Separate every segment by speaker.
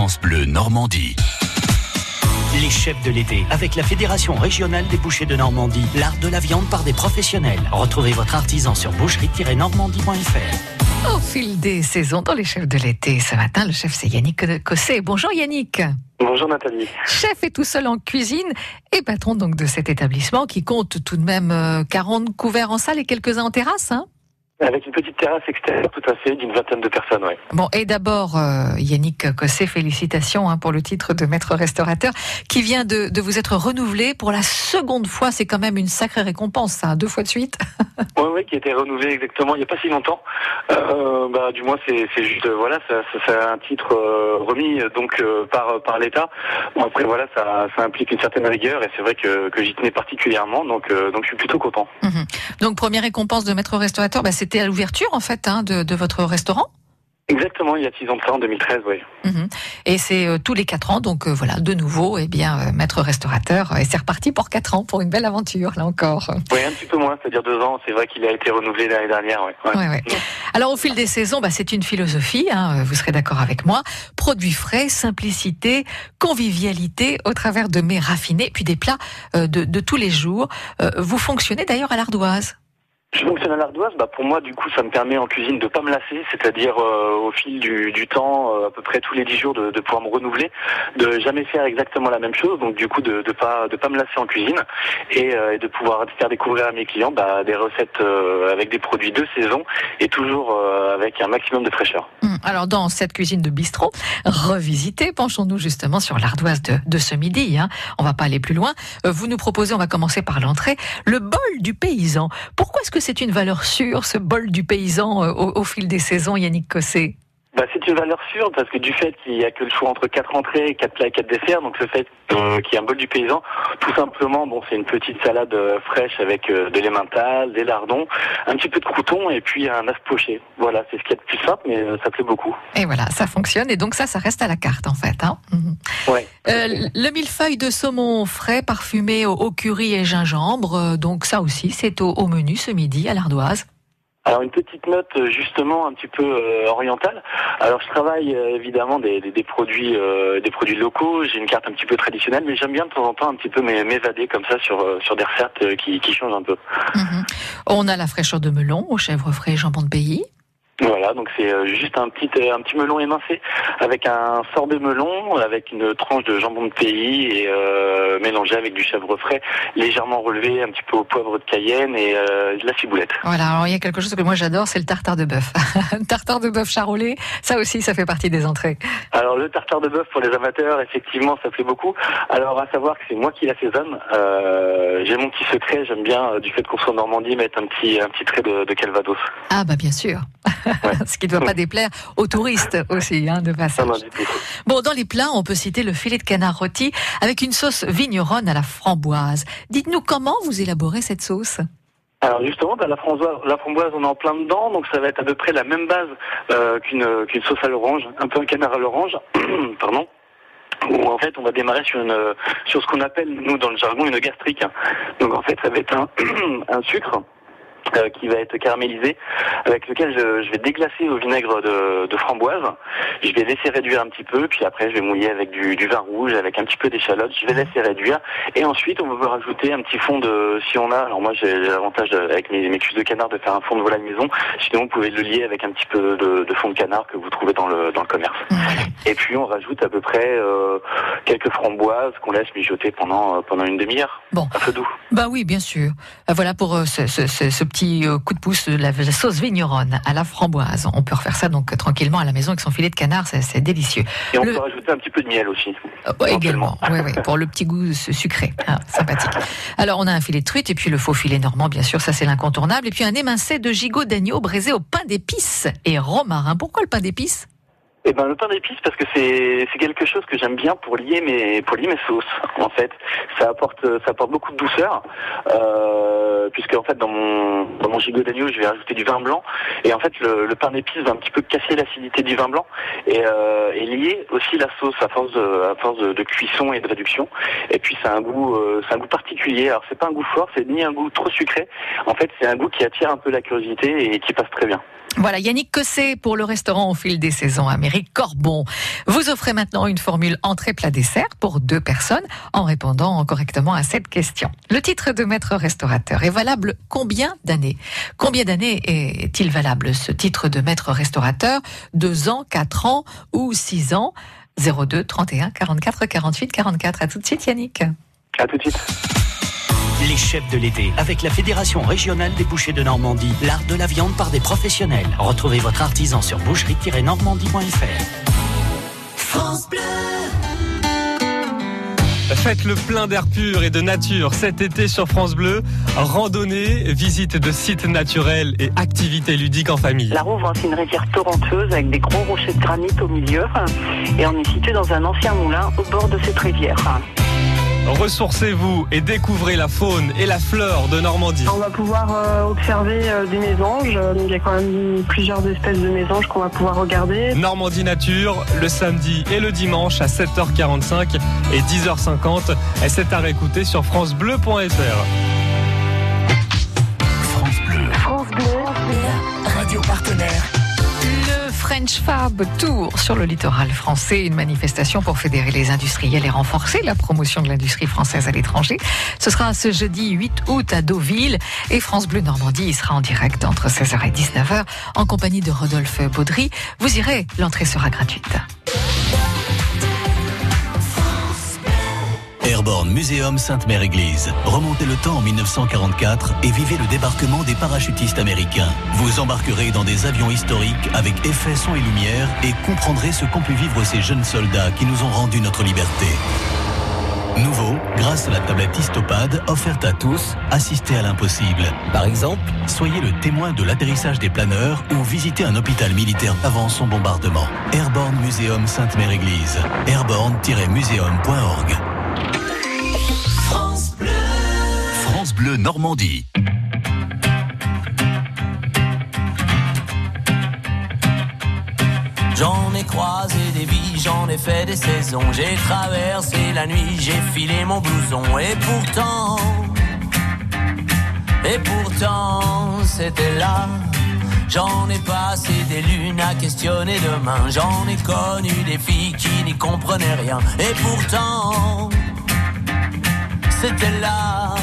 Speaker 1: France Bleu Normandie. Les chefs de l'été, avec la Fédération régionale des bouchers de Normandie, l'art de la viande par des professionnels. Retrouvez votre artisan sur boucherie-normandie.fr.
Speaker 2: Au fil des saisons, dans les chefs de l'été, ce matin, le chef c'est Yannick Cossé. Bonjour Yannick.
Speaker 3: Bonjour Nathalie.
Speaker 2: Chef et tout seul en cuisine et patron donc de cet établissement qui compte tout de même 40 euh, couverts en salle et quelques-uns en terrasse. Hein
Speaker 3: avec une petite terrasse extérieure, tout à fait, d'une vingtaine de personnes, oui.
Speaker 2: Bon, et d'abord, euh, Yannick Cossé, félicitations hein, pour le titre de maître restaurateur, qui vient de, de, vous être renouvelé pour la seconde fois. C'est quand même une sacrée récompense, ça, deux fois de suite.
Speaker 3: oui, oui, qui a été renouvelé exactement il n'y a pas si longtemps. Euh, bah, du moins, c'est juste, euh, voilà, ça, ça, c'est un titre euh, remis donc par par l'État. Bon, après, voilà, ça, ça implique une certaine rigueur, et c'est vrai que, que j'y tenais particulièrement, donc donc je suis plutôt content.
Speaker 2: Mhm. Donc première récompense de maître restaurateur, bah, c'est c'était à l'ouverture en fait hein, de, de, votre restaurant?
Speaker 3: Exactement, il y a six ans de ça, en 2013, oui.
Speaker 2: Mhm. Et c'est euh, tous les quatre ans, donc euh, voilà, de nouveau, eh bien, euh, maître restaurateur, et c'est reparti pour quatre ans, pour une belle aventure, là encore.
Speaker 3: Oui, un petit peu moins, c'est-à-dire deux ans, c'est vrai qu'il a été renouvelé l'année dernière, oui.
Speaker 2: Ouais. Ouais, Alors, au fil des saisons, bah, c'est une philosophie, hein, vous serez d'accord avec moi, produits frais, simplicité, convivialité, au travers de mets raffinés, puis des plats de, de, tous les jours. vous fonctionnez d'ailleurs à l'ardoise
Speaker 3: je fonctionne à l'ardoise, bah pour moi du coup ça me permet en cuisine de pas me lasser, c'est-à-dire euh, au fil du, temps, euh, à peu près tous les dix jours, de, pouvoir me renouveler, de jamais faire exactement la même chose, donc du coup de, de pas de pas me lasser en cuisine et, euh, de pouvoir faire découvrir à mes clients bah, des recettes avec des produits de saison et toujours avec un maximum de fraîcheur.
Speaker 2: Hum, alors dans cette cuisine de bistrot revisitée, penchons-nous justement sur l'ardoise de, de ce midi. Hein. On va pas aller plus loin. vous nous proposez, on va commencer par l'entrée, le bol du paysan. Pourquoi est-ce que c'est une valeur sûre, ce bol du paysan euh, au, au fil des saisons, Yannick Cossé?
Speaker 3: Bah, c'est une valeur sûre parce que du fait qu'il n'y a que le choix entre quatre entrées, quatre plats et quatre desserts, donc le fait euh, qu'il y ait un bol du paysan, tout simplement, bon, c'est une petite salade euh, fraîche avec euh, de l'emmental, des lardons, un petit peu de crouton et puis un œuf poché. Voilà, c'est ce qui est le plus simple, mais euh, ça plaît beaucoup.
Speaker 2: Et voilà, ça fonctionne et donc ça, ça reste à la carte en fait. Hein
Speaker 3: mhm. ouais.
Speaker 2: le millefeuille de saumon frais parfumé au, au curry et gingembre, donc ça aussi, c'est au, au menu ce midi à l'ardoise.
Speaker 3: Alors une petite note euh, justement un petit peu euh, orientale. Alors je travaille euh, évidemment des, des, des produits euh, des produits locaux. J'ai une carte un petit peu traditionnelle, mais j'aime bien de temps en temps un petit peu m'évader comme ça sur sur des recettes qui, qui changent un peu.
Speaker 2: Mmh. On a la fraîcheur de melon au chèvre frais jambon de pays.
Speaker 3: Voilà, donc c'est euh, juste un petit euh, un petit melon émincé avec un sorbet melon, avec une tranche de jambon de pays et euh, mélangé avec du chèvre frais, légèrement relevé, un petit peu au poivre de Cayenne et euh, de la ciboulette.
Speaker 2: Voilà, alors il y a quelque chose que moi j'adore, c'est le tartare de bœuf. tartare de bœuf charolais, ça aussi, ça fait partie des entrées.
Speaker 3: Alors le tartare de bœuf pour les amateurs, effectivement, ça plaît beaucoup. Alors à savoir que c'est moi qui l'assaisonne. Euh, J'ai mon petit secret, j'aime bien du fait qu'on soit en Normandie mettre un petit un petit trait de, de Calvados.
Speaker 2: Ah bah bien sûr. Ce qui ne doit pas déplaire aux touristes aussi, hein, de passage.
Speaker 3: Non,
Speaker 2: bon, dans les plats, on peut citer le filet de canard rôti avec une sauce vigneronne à la framboise. Dites-nous comment vous élaborez cette sauce?
Speaker 3: Alors justement, bah, la, framboise, la framboise, on est en plein dedans, donc ça va être à peu près la même base euh, qu'une qu'une sauce à l'orange, un peu un canard à l'orange, pardon où en fait on va démarrer sur une sur ce qu'on appelle nous dans le jargon une gastrique. Donc en fait ça va être un, un sucre euh, qui va être caramélisé, avec lequel je, je vais déglacer au vinaigre de, de, framboise. Je vais laisser réduire un petit peu, puis après je vais mouiller avec du, du vin rouge, avec un petit peu d'échalote. Je vais laisser réduire, et ensuite on va rajouter un petit fond de, si on a, alors moi j'ai l'avantage avec mes, mes cuisses de canard de faire un fond de volaille maison. Sinon vous pouvez le lier avec un petit peu de, de fond de canard que vous trouvez dans le dans le commerce. Et puis on rajoute à peu près euh, quelques framboises qu'on laisse mijoter pendant euh, pendant une demi-heure.
Speaker 2: Bon,
Speaker 3: un peu doux.
Speaker 2: Bah oui, bien sûr. Voilà pour ce, ce, ce petit euh, coup de pouce de la, sauce vigneronne à la framboise. On peut refaire ça donc tranquillement à la maison avec son filet de canard, c'est délicieux.
Speaker 3: Et on le... peut rajouter un petit peu de miel aussi.
Speaker 2: Euh, également, oui, oui, pour le petit goût sucré, hein, sympathique. Alors on a un filet de truite et puis le faux filet normand, bien sûr, ça c'est l'incontournable. Et puis un émincé de gigot d'agneau braisé au pain d'épices et romarin. Pourquoi le pain d'épices?
Speaker 3: Eh ben le pain d'épices parce que c'est c'est quelque chose que j'aime bien pour lier mes pour lier mes sauces en fait. Ça apporte ça apporte beaucoup de douceur euh, puisque en fait dans mon dans mon gigot d'agneau je vais rajouter du vin blanc. Et en fait le, le pain d'épices va un petit peu casser l'acidité du vin blanc et, euh, et lier aussi la sauce à force de à force de, de cuisson et de réduction. Et puis c'est un goût euh, c'est un goût particulier. Alors c'est pas un goût fort c'est ni un goût trop sucré. En fait c'est un goût qui attire un peu la curiosité et qui passe très bien
Speaker 2: Voilà, Yannick Cossé pour le restaurant au fil des saisons Amérique Corbon. Vous offrez maintenant une formule entrée plat dessert pour deux personnes en répondant correctement à cette question. Le titre de maître restaurateur est valable combien d'années? Combien d'années est-il valable ce titre de maître restaurateur? Deux ans, quatre ans ou six ans? 02 31 44 48 44. À tout de suite Yannick.
Speaker 3: À tout de suite.
Speaker 1: Les chefs de l'été, avec la Fédération régionale des bouchers de Normandie, l'art de la viande par des professionnels. Retrouvez votre artisan sur boucherie-normandie.fr.
Speaker 4: France Bleu.
Speaker 5: Faites le plein d'air pur et de nature cet été sur France Bleu. Randonnée, visite de sites naturels et activités ludiques en famille.
Speaker 6: La Rouvre, c'est une rivière torrenteuse avec des gros rochers de granit au milieu. Et on est situé dans un ancien moulin au bord de cette rivière.
Speaker 5: Ressourcez-vous et découvrez la faune et la flore de Normandie.
Speaker 6: On va pouvoir euh, observer euh, des mésanges. Donc, il y a quand même plusieurs espèces de mésanges qu'on va pouvoir regarder.
Speaker 5: Normandie Nature, le samedi et le dimanche à 7h45 et 10h50. Et c'est à réécouter sur francebleu.fr.
Speaker 2: French Tour sur le littoral français, une manifestation pour fédérer les industriels et renforcer la promotion de l'industrie française à l'étranger. Ce sera ce jeudi 8 août à Deauville et France Bleu Normandie y sera en direct entre 16h et 19h en compagnie de Rodolphe Baudry. Vous irez, l'entrée sera gratuite.
Speaker 7: Airborne Muséum Sainte-Mère-Église. Remontez le temps en 1944 et vivez le débarquement des parachutistes américains. Vous embarquerez dans des avions historiques avec effets son et lumière et comprendrez ce qu'ont pu vivre ces jeunes soldats qui nous ont rendu notre liberté. Nouveau, grâce à la tablette Histopad offerte à tous, assistez à l'impossible. Par exemple, soyez le témoin de l'atterrissage des planeurs ou visitez un hôpital militaire avant son bombardement. Airborne Muséum Sainte-Mère-Église. airborne-muséum.org.
Speaker 4: Bleu
Speaker 7: Normandie.
Speaker 4: J'en ai croisé des vies, j'en ai fait des saisons. J'ai traversé la nuit, j'ai filé mon blouson. Et pourtant, et pourtant, c'était là. J'en ai passé des lunes à questionner demain. J'en ai connu des filles qui n'y comprenaient rien. Et pourtant, c'était là,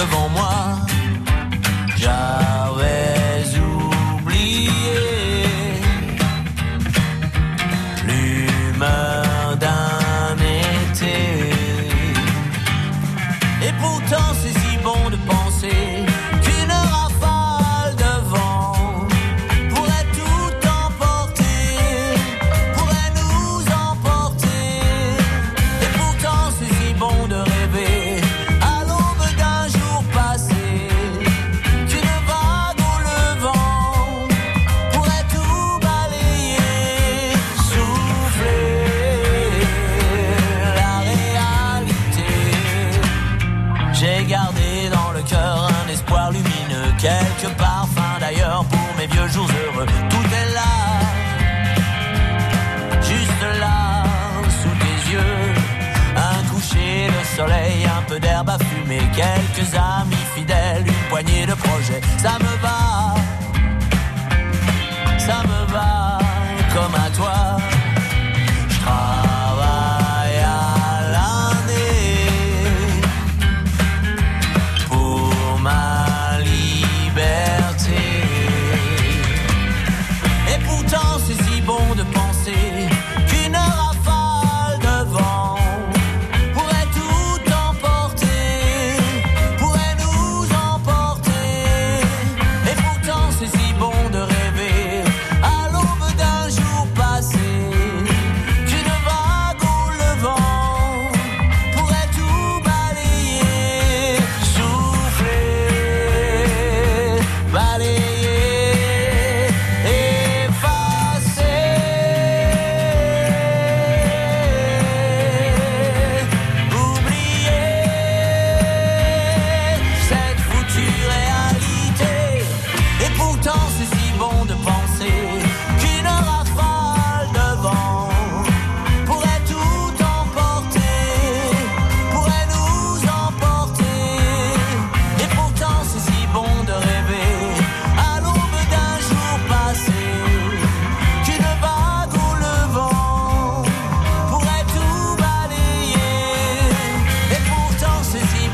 Speaker 4: devant moi. J'avais Ça me va, ça me va comme à toi.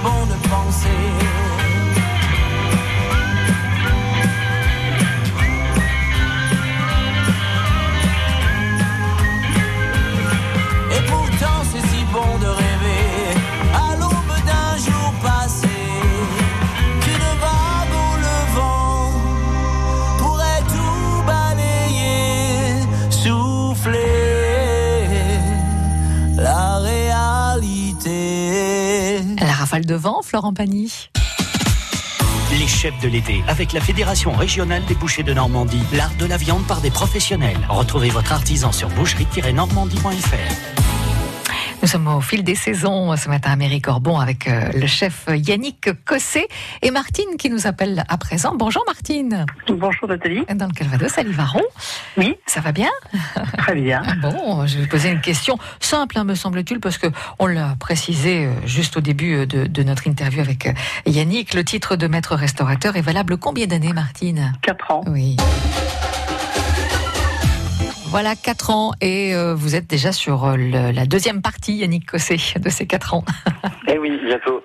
Speaker 4: wanna rafale de vent,
Speaker 2: Florent Pagny.
Speaker 1: Les chefs de l'été avec la Fédération régionale des bouchers de Normandie. L'art de la viande par des professionnels. Retrouvez votre artisan sur boucherie-normandie.fr.
Speaker 2: Nous sommes au fil des saisons ce matin à Méricorbon avec euh, le chef Yannick Cossé et Martine qui nous appelle à présent. Bonjour Martine.
Speaker 6: Bonjour Nathalie.
Speaker 2: Dans le Calvados, à Livaron.
Speaker 6: Oui.
Speaker 2: Ça va bien?
Speaker 6: Très bien.
Speaker 2: Bon, je vais poser une question simple, hein, me semble-t-il, parce que on l'a précisé euh, juste au début euh, de, de, notre interview avec Yannick. Le titre de maître restaurateur est valable combien d'années, Martine?
Speaker 6: Quatre ans.
Speaker 2: Oui. Voilà, 4 ans et euh, vous êtes déjà sur euh, le, la deuxième partie, Yannick Cossé, de ces 4 ans.
Speaker 3: Eh oui, bientôt.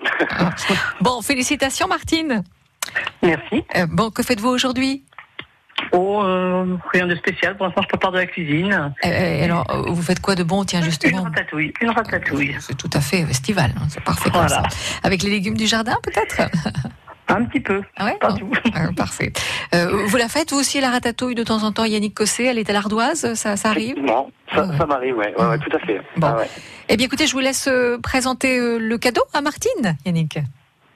Speaker 2: bon, félicitations Martine.
Speaker 6: Merci.
Speaker 2: Euh, bon, que faites-vous aujourd'hui?
Speaker 6: Oh, euh, rien de spécial. Pour l'instant, je prépare de la cuisine.
Speaker 2: Euh, alors, vous faites quoi de bon, tiens, justement
Speaker 6: Une ratatouille. Une ratatouille.
Speaker 2: C'est tout à fait estival, hein, c'est parfait
Speaker 6: voilà.
Speaker 2: comme ça. Avec les légumes du jardin, peut-être?
Speaker 6: Un petit peu.
Speaker 2: Ah ouais
Speaker 6: Pas
Speaker 2: bon.
Speaker 6: tout.
Speaker 2: Ah, Parfait. Euh, vous la faites, vous aussi, la ratatouille, de temps en temps, Yannick Cossé? Elle est à l'ardoise, ça, ça arrive?
Speaker 3: Non, ça,
Speaker 2: Ouais.
Speaker 3: ça m'arrive, ouais. ouais, ouais, tout à fait.
Speaker 2: Bon.
Speaker 3: Ah ouais.
Speaker 2: Eh bien, écoutez, je vous laisse euh, présenter euh, le cadeau à Martine, Yannick.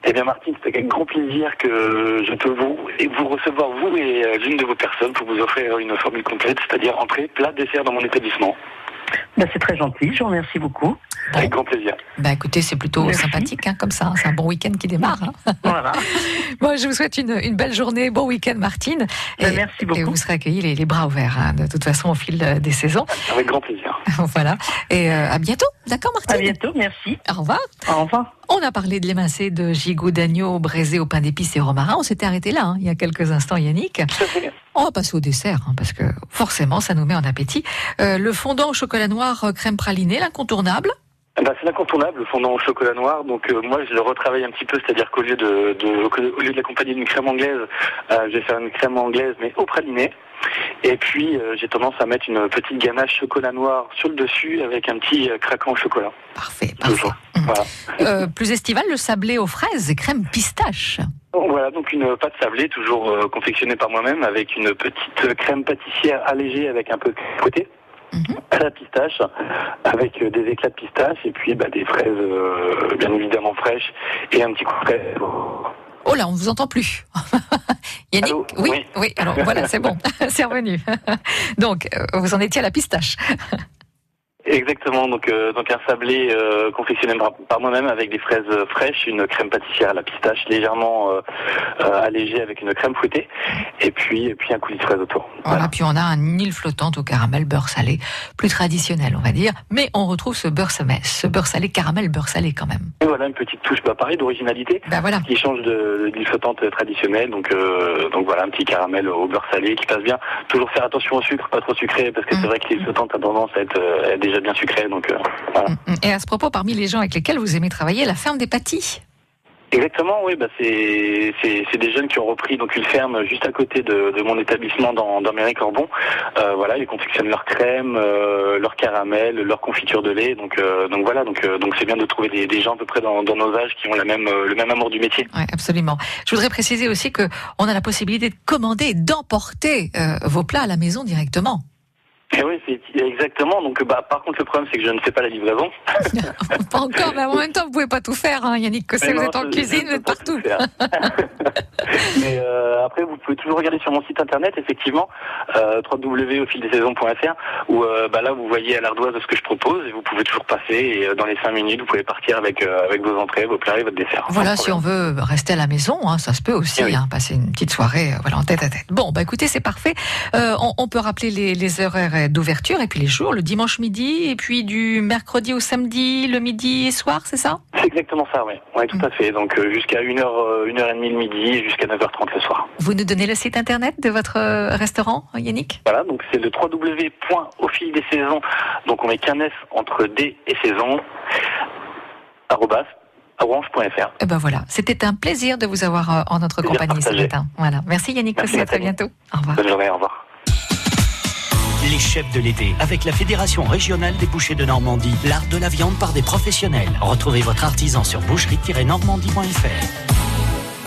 Speaker 3: Eh bien, Martine, c'est avec grand plaisir que je peux vous et vous recevoir, vous et euh, l'une de vos personnes, pour vous offrir une formule complète, c'est-à-dire entrée, plat, dessert dans mon établissement.
Speaker 6: Ben, c'est très gentil. Je vous remercie beaucoup.
Speaker 3: Avec grand plaisir.
Speaker 2: Bah écoutez, c'est plutôt
Speaker 6: Merci.
Speaker 2: sympathique, hein, comme ça. hein, C'est un bon week-end qui démarre. hein.
Speaker 6: Voilà.
Speaker 2: Bon, je vous souhaite une, une belle journée, bon week-end, Martine.
Speaker 6: Ben, merci beaucoup.
Speaker 2: Et vous serez accueillis les, les bras ouverts, hein, de toute façon, au fil des saisons.
Speaker 3: Avec grand plaisir.
Speaker 2: voilà. Et euh, à bientôt. D'accord,
Speaker 6: À
Speaker 2: Martine
Speaker 6: bientôt. Merci.
Speaker 2: Au revoir.
Speaker 6: Au revoir.
Speaker 2: On a parlé de l'émincé de gigot d'agneau braisé au pain d'épices et romarin. On s'était arrêté là, hein, il y a quelques instants, Yannick.
Speaker 3: À.
Speaker 2: On va passer au dessert, hein, parce que forcément, ça nous met en appétit. Euh, le fondant au chocolat noir, euh, crème pralinée, l'incontournable.
Speaker 3: Eh ben, c'est l'incontournable, le fondant au chocolat noir. Donc euh, moi, je le retravaille un petit peu, c'est-à-dire qu'au lieu de, de- au lieu de l'accompagner d'une crème anglaise, euh, je vais faire une crème anglaise mais au praliné. Et puis euh, j'ai tendance à mettre une petite ganache chocolat noir sur le dessus avec un petit craquant au chocolat.
Speaker 2: Parfait, parfait.
Speaker 3: Voilà.
Speaker 2: Plus estival, le sablé aux fraises et crème pistache.
Speaker 3: Voilà, donc une pâte sablée, toujours confectionnée par moi-même, avec une petite crème pâtissière allégée avec un peu de côté.
Speaker 2: Mhm.
Speaker 3: À la pistache, avec euh, des éclats de pistache et puis bah, des fraises euh, bien évidemment fraîches et un petit coup de fraise.
Speaker 2: Oh là, on ne vous entend plus. Yannick
Speaker 3: Allô
Speaker 2: oui,
Speaker 3: Oui.
Speaker 2: oui, alors voilà, c'est bon, c'est revenu. Donc, euh, vous en étiez à la pistache.
Speaker 3: Exactement, donc, euh, donc un sablé euh, confectionné par, par moi-même avec des fraises euh, fraîches, une crème pâtissière à la pistache légèrement euh, euh, allégée avec une crème fouettée et puis, et puis un coulis de fraises autour.
Speaker 2: Voilà, puis on a un île flottante au caramel beurre salé, plus traditionnel, on va dire, mais on retrouve ce beurre ce beurre salé caramel beurre salé quand même.
Speaker 3: Et voilà une petite touche, bah, pareil, d'originalité.
Speaker 2: Ben voilà.
Speaker 3: qui change de, l'huile flottante traditionnelle. Donc, euh, donc voilà, un petit caramel au beurre salé qui passe bien. Toujours faire attention au sucre, pas trop sucré, parce que
Speaker 2: Mm.
Speaker 3: c'est vrai que l'huile flottante a tendance à être, euh, à être déjà bien sucrée. Donc euh, voilà.
Speaker 2: Mm, mm. Et à ce propos, parmi les gens avec lesquels vous aimez travailler, la ferme des pâtis.
Speaker 3: Exactement, oui, bah c'est des jeunes qui ont repris donc une ferme juste à côté de, de mon établissement dans dans. Euh, voilà, ils confectionnent leur crème, euh, leur caramel, leur confiture de lait. Donc euh, donc voilà, donc donc c'est bien de trouver des, des gens à peu près dans, dans nos âges qui ont la même le même amour du métier.
Speaker 2: Oui, absolument. Je voudrais préciser aussi que on a la possibilité de commander, d'emporter vos plats à la maison directement.
Speaker 3: Et oui, c'est exactement. Donc bah par contre le problème c'est que je ne fais pas la livraison.
Speaker 2: Pas encore, mais en même temps, vous pouvez pas tout faire, hein, Yannick vous
Speaker 3: non,
Speaker 2: êtes en cuisine, vous êtes partout.
Speaker 3: Mais euh, après, vous pouvez toujours regarder sur mon site internet, effectivement, euh, www.aufildessaisons.fr, où euh, bah là, vous voyez à l'ardoise ce que je propose, et vous pouvez toujours passer, et euh, dans les cinq minutes, vous pouvez partir avec, avec vos entrées, vos plats et votre dessert.
Speaker 2: Voilà, si on veut rester à la maison, hein, ça se peut aussi,
Speaker 3: Eh oui.
Speaker 2: hein, passer une petite soirée voilà, en tête à tête. Bon, bah écoutez, c'est parfait. On, on peut rappeler les, les horaires d'ouverture et puis les jours, le dimanche midi, et puis du mercredi au samedi, le midi et soir, c'est ça?
Speaker 3: C'est exactement ça, oui. Ouais, tout à fait. Donc euh, jusqu'à 1h, euh, 1h30 le midi, et jusqu'à 9h30 le soir.
Speaker 2: Vous nous donnez le site internet de votre euh, restaurant, Yannick?
Speaker 3: Voilà, donc c'est le www.aufil des saisons. Donc on met qu'un S entre D et saison. orange.fr.
Speaker 2: Eh ben voilà, c'était un plaisir de vous avoir en notre compagnie ce matin. Voilà, merci Yannick
Speaker 3: Merci,
Speaker 2: Cossé, à très bientôt. Au revoir.
Speaker 3: Bonne journée, au revoir.
Speaker 1: Les chefs de l'été avec la Fédération régionale des bouchers de Normandie. L'art de la viande par des professionnels. Retrouvez votre artisan sur boucherie-normandie.fr.